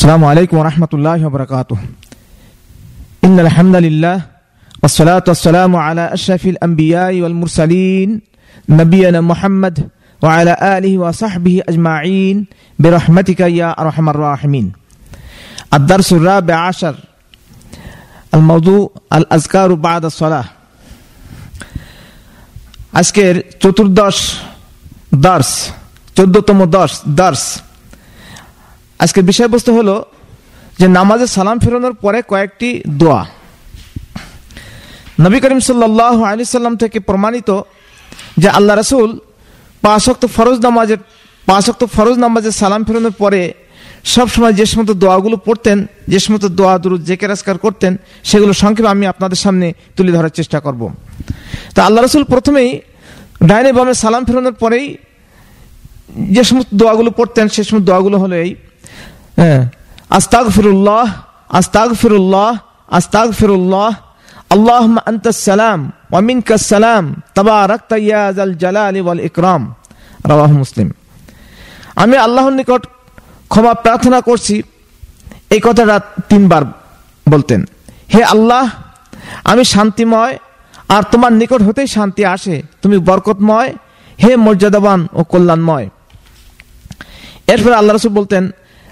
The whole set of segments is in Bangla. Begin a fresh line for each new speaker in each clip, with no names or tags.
السلام عليكم ورحمة الله وبركاته إن الحمد لله والصلاة والسلام على أشرف الأنبياء والمرسلين نبينا محمد وعلى آله وصحبه أجمعين برحمتك يا أرحم الراحمين الدرس الرابع عشر الموضوع الأذكار بعد الصلاة আজকের চতুর্দশ দার্স চোদ্দতম দশ দার্স আজকের বিষয়বস্তু হলো যে নামাজে সালাম ফেরানোর পরে কয়েকটি দোয়া। নবী করিম সাল্লাহ আলি সাল্লাম থেকে প্রমাণিত যে আল্লাহ রসুল পাঁচক্ত ফরজ নামাজের পাঁচক্ত ফরজ নামাজের সালাম ফেরানোর পরে সবসময় যে সমস্ত দোয়াগুলো পড়তেন, যে সমস্ত দোয়া দুরুদ জেকে রাস্কার করতেন, সেগুলো সংক্ষেপে আমি আপনাদের সামনে তুলে ধরার চেষ্টা করব। তো আল্লাহ রসুল প্রথমেই ডাইনে বামে সালাম ফেরানোর পরেই যে সমস্ত দোয়াগুলো পড়তেন, সে সমস্ত দোয়াগুলো হলো এই হ্যাঁ আস্তাগ ফিরুল্লাহ আস্তাগ ফিরুল্লাহ আস্তাগ ফিরুল্লাহ আল্লাহ আন্তাসালাম ওয়ামিনকাসালাম তাবারাক তাইয়াজাল জালালি ওয়াল ইকরাম। রাওয়াহ মুসলিম। আমি আল্লাহর নিকট ক্ষমা প্রার্থনা করছি। এই কথাটা তিনবার বলতেন। হে আল্লাহ, আমি শান্তিময়, আর তোমার নিকট হতেই শান্তি আসে। তুমি বরকতময়, হে মর্যাদাবান ও কল্যাণময়। এরপর আল্লাহ রসুল বলতেন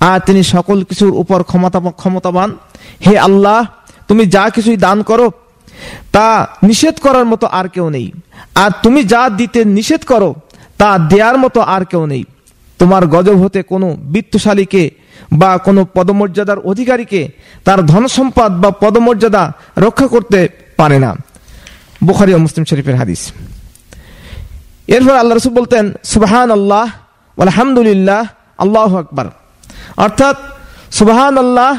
আর তিনি সকল কিছুর উপর ক্ষমতা, ক্ষমতাবান। হে আল্লাহ, তুমি যা কিছুই দান করো, তা নিষেধ করার মতো আর কেউ নেই। আর তুমি যা দিতে নিষেধ করো, তা দেওয়ার মতো আর কেউ নেই। তোমার গজব হতে কোনো বৃত্তশালীকে বা কোনো পদমর্যাদার অধিকারীকে তার ধন সম্পদ বা পদমর্যাদা রক্ষা করতে পারে না। বুখারি ও মুসলিম শরীফের হাদিস। এরপর আল্লাহ রসুল বলতেন সুবাহান আল্লাহ আলহামদুলিল্লাহ আল্লাহ আকবর। অর্থাৎ সুবাহান আল্লাহ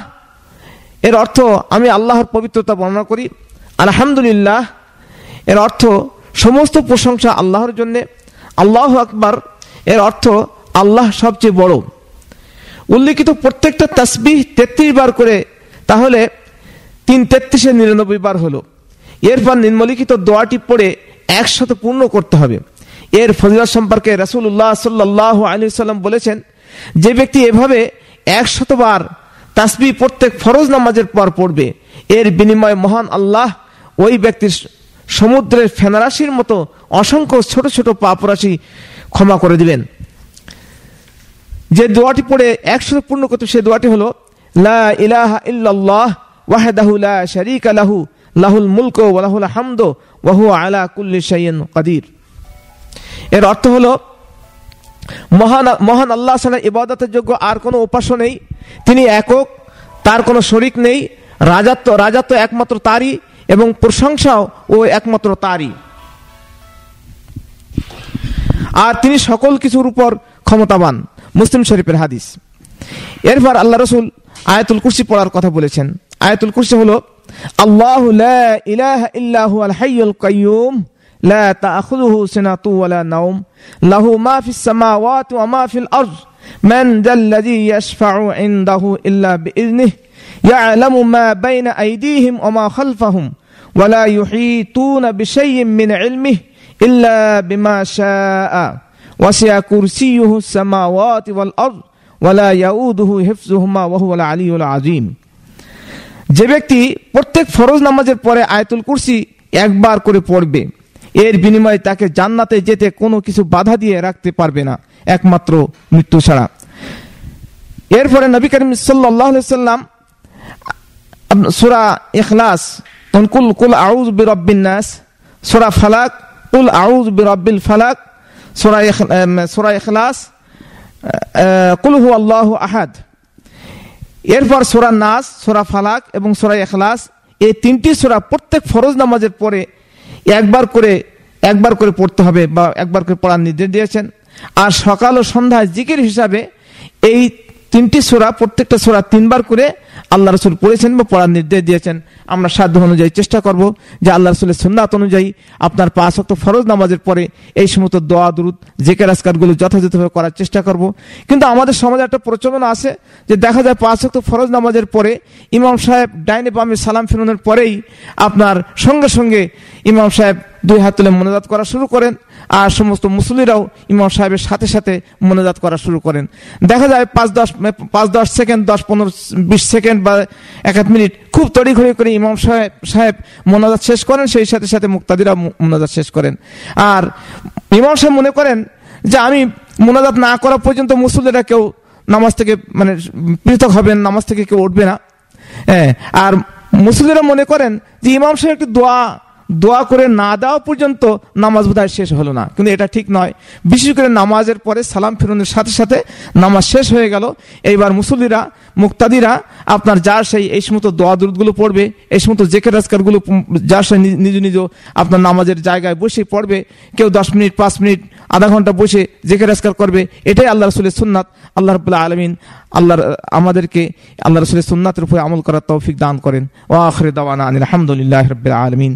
এর অর্থ আমি আল্লাহর পবিত্রতা বর্ণনা করি, আলহামদুলিল্লাহ, এর অর্থ সমস্ত প্রশংসা আল্লাহর জন্যে, আল্লাহ আকবর, এর অর্থ আল্লাহ সবচেয়ে বড়। উল্লিখিত প্রত্যেকটা তসবিহ তেত্রিশ বার করে, তাহলে তিন তেত্রিশে নিরানব্বই বার হলো। এরপর নিম্নলিখিত দোয়াটি পড়ে একসাথে পূর্ণ করতে হবে। এর ফজিলত সম্পর্কে রাসুল্লাহ সাল্লাহ আলী সাল্লাম বলেছেন, যে ব্যক্তি এভাবে একশতবার তাসবি প্রত্যেক ফরজ নামাজের পর পড়বে। এর বিনিময়ে মহান আল্লাহ ওই ব্যক্তির সমুদ্রের ফেনারাশির মতো অসংখ্য ছোট ছোট পাপরাশি ক্ষমা করে দিবেন। যে দোয়াটি পড়ে একশো পূর্ণ করতে সে দোয়াটি হলো, লা ইলাহা ইল্লাল্লাহ ওয়াহদাহু লা শারীকা লাহু, লাহুল মুলক ওয়া লাহুল হামদু, ওয়া হুয়া আলা কুল্লি শাইইন কাদির। এর অর্থ হলো মহান মহান আল্লাহ ছাড়া ইবাদতের যোগ্য আর কোনো উপাস্য নেই। তিনি একক, তার কোনো শরিক নেই। রাজাত্ব রাজাত্ব একমাত্র তারই এবং প্রশংসাও ও একমাত্র তারই। আর তিনি সকল কিছুর উপর ক্ষমতাবান। মুসলিম শরীফের হাদিস। এরপর আল্লাহ রসুল আয়াতুল কুরসি পড়ার কথা বলেছেন। আয়াতুল কুরসি হলো, আল্লাহ ইলাহা ইল্লাহু আল হাইয়ুল কাইয়ুম لا تأخذه سنة ولا نوم له ما في السماوات وما في الأرض من ذا الذي يشفع عنده إلا بإذنه يعلم ما بين أيديهم وما خلفهم ولا يحيطون بشيء من علمه إلا بما شاء وسع كرسيه السماوات والأرض ولا يؤوده حفظهما وهو العلي العظيم যে ব্যক্তি প্রত্যেক ফরজ নামাজের পরে আয়াতুল কুরসি একবার করে পড়বে এর বিনিময়ে তাকে জান্নাতে যেতে কোনো কিছু বাধা দিয়ে রাখতে পারবে না, একমাত্র মৃত্যু ছাড়া। এরপরে নবী করিম সাল্লাম সুরা এখলাস কুল কুল আউজ বিরব্বিন নাস, সুরা ফালাক, কুল আউজ বিরব্বিল ফালাক, সুরা সুরা এখলাস কুল হু আল্লাহ আহাদ। এরপর সোরা নাস, সোরা ফালাক এবং সোরা এখলাস এই তিনটি সোরা প্রত্যেক ফরজ নামাজের পরে একবার করে একবার করে পড়তে হবে বা একবার করে পড়ার নির্দেশ দিয়েছেন। আর সকাল ও সন্ধ্যায় জিকির হিসাবে এই তিনটি সোরা, প্রত্যেকটা সোরা তিনবার করে আল্লাহ রসুল পড়েছেন বা পড়ার নির্দেশ দিয়েছেন। আমরা সাধ্য অনুযায়ী চেষ্টা করব যে আল্লাহ রসুলের সুন্নাত অনুযায়ী আপনার পাঁচ অক্ট ফরজ নামাজের পরে এই সমস্ত দোয়া, দুরুদ, জেকের, আজকারগুলো যথাযথভাবে করার চেষ্টা করব। কিন্তু আমাদের সমাজে একটা প্রচলন আছে যে দেখা যায় পাঁচ অক্ট ফরজ নামাজের পরে ইমাম সাহেব ডাইনে বামে সালাম ফেরানোর পরেই আপনার সঙ্গে সঙ্গে ইমাম সাহেব দুই হাত তুলে মনোজাত করা শুরু করেন, আর সমস্ত মুসলিরাও ইমাম সাহেবের সাথে সাথে মনোজাত করা শুরু করেন। দেখা যায় পাঁচ দশ পাঁচ দশ সেকেন্ড, দশ পনেরো, বিশ সেকেন্ড বা এক আধ মিনিট খুব তড়িঘড়ি করে ইমাম সাহেব সাহেব মনোজাত শেষ করেন, সেই সাথে সাথে মুক্তাদিরা মনোজাত শেষ করেন। আর ইমাম সাহেব মনে করেন যে আমি মোনাজাত না করা পর্যন্ত মুসলিরা কেউ নামাজ থেকে মানে পৃথক হবেন, নামাজ থেকে কেউ উঠবে না। হ্যাঁ আর মুসলিরা মনে করেন যে ইমাম সাহেব একটি দোয়া দোয়া করে না দেওয়া পর্যন্ত নামাজ বোধহয় শেষ হলো না। কিন্তু এটা ঠিক নয়। বিশেষ করে নামাজের পরে সালাম ফেরনের সাথে সাথে নামাজ শেষ হয়ে গেল। এইবার মুসল্লিরা, মুক্তাদিরা, আপনার যার সেই এই সমস্ত দোয়া দুরুদগুলো পড়বে, এই সমস্ত জেকের রাজকারগুলো যার সেই নিজ নিজ আপনার নামাজের জায়গায় বসে পড়বে, কেউ দশ মিনিট, পাঁচ মিনিট, আধা ঘণ্টা বসে জেকের রাজকার করবে, এটাই আল্লাহ রসুলের সুন্নাত। আল্লাহ রবুল্লাহ আলমিন আল্লাহর, আমাদেরকে আল্লাহ রসুলের সুন্নাতের উপরে আমল করার তৌফিক দান করেন। ও আখরে দাওয়ানা আনিল আলহামদুলিল্লাহ রবিল আলমিন।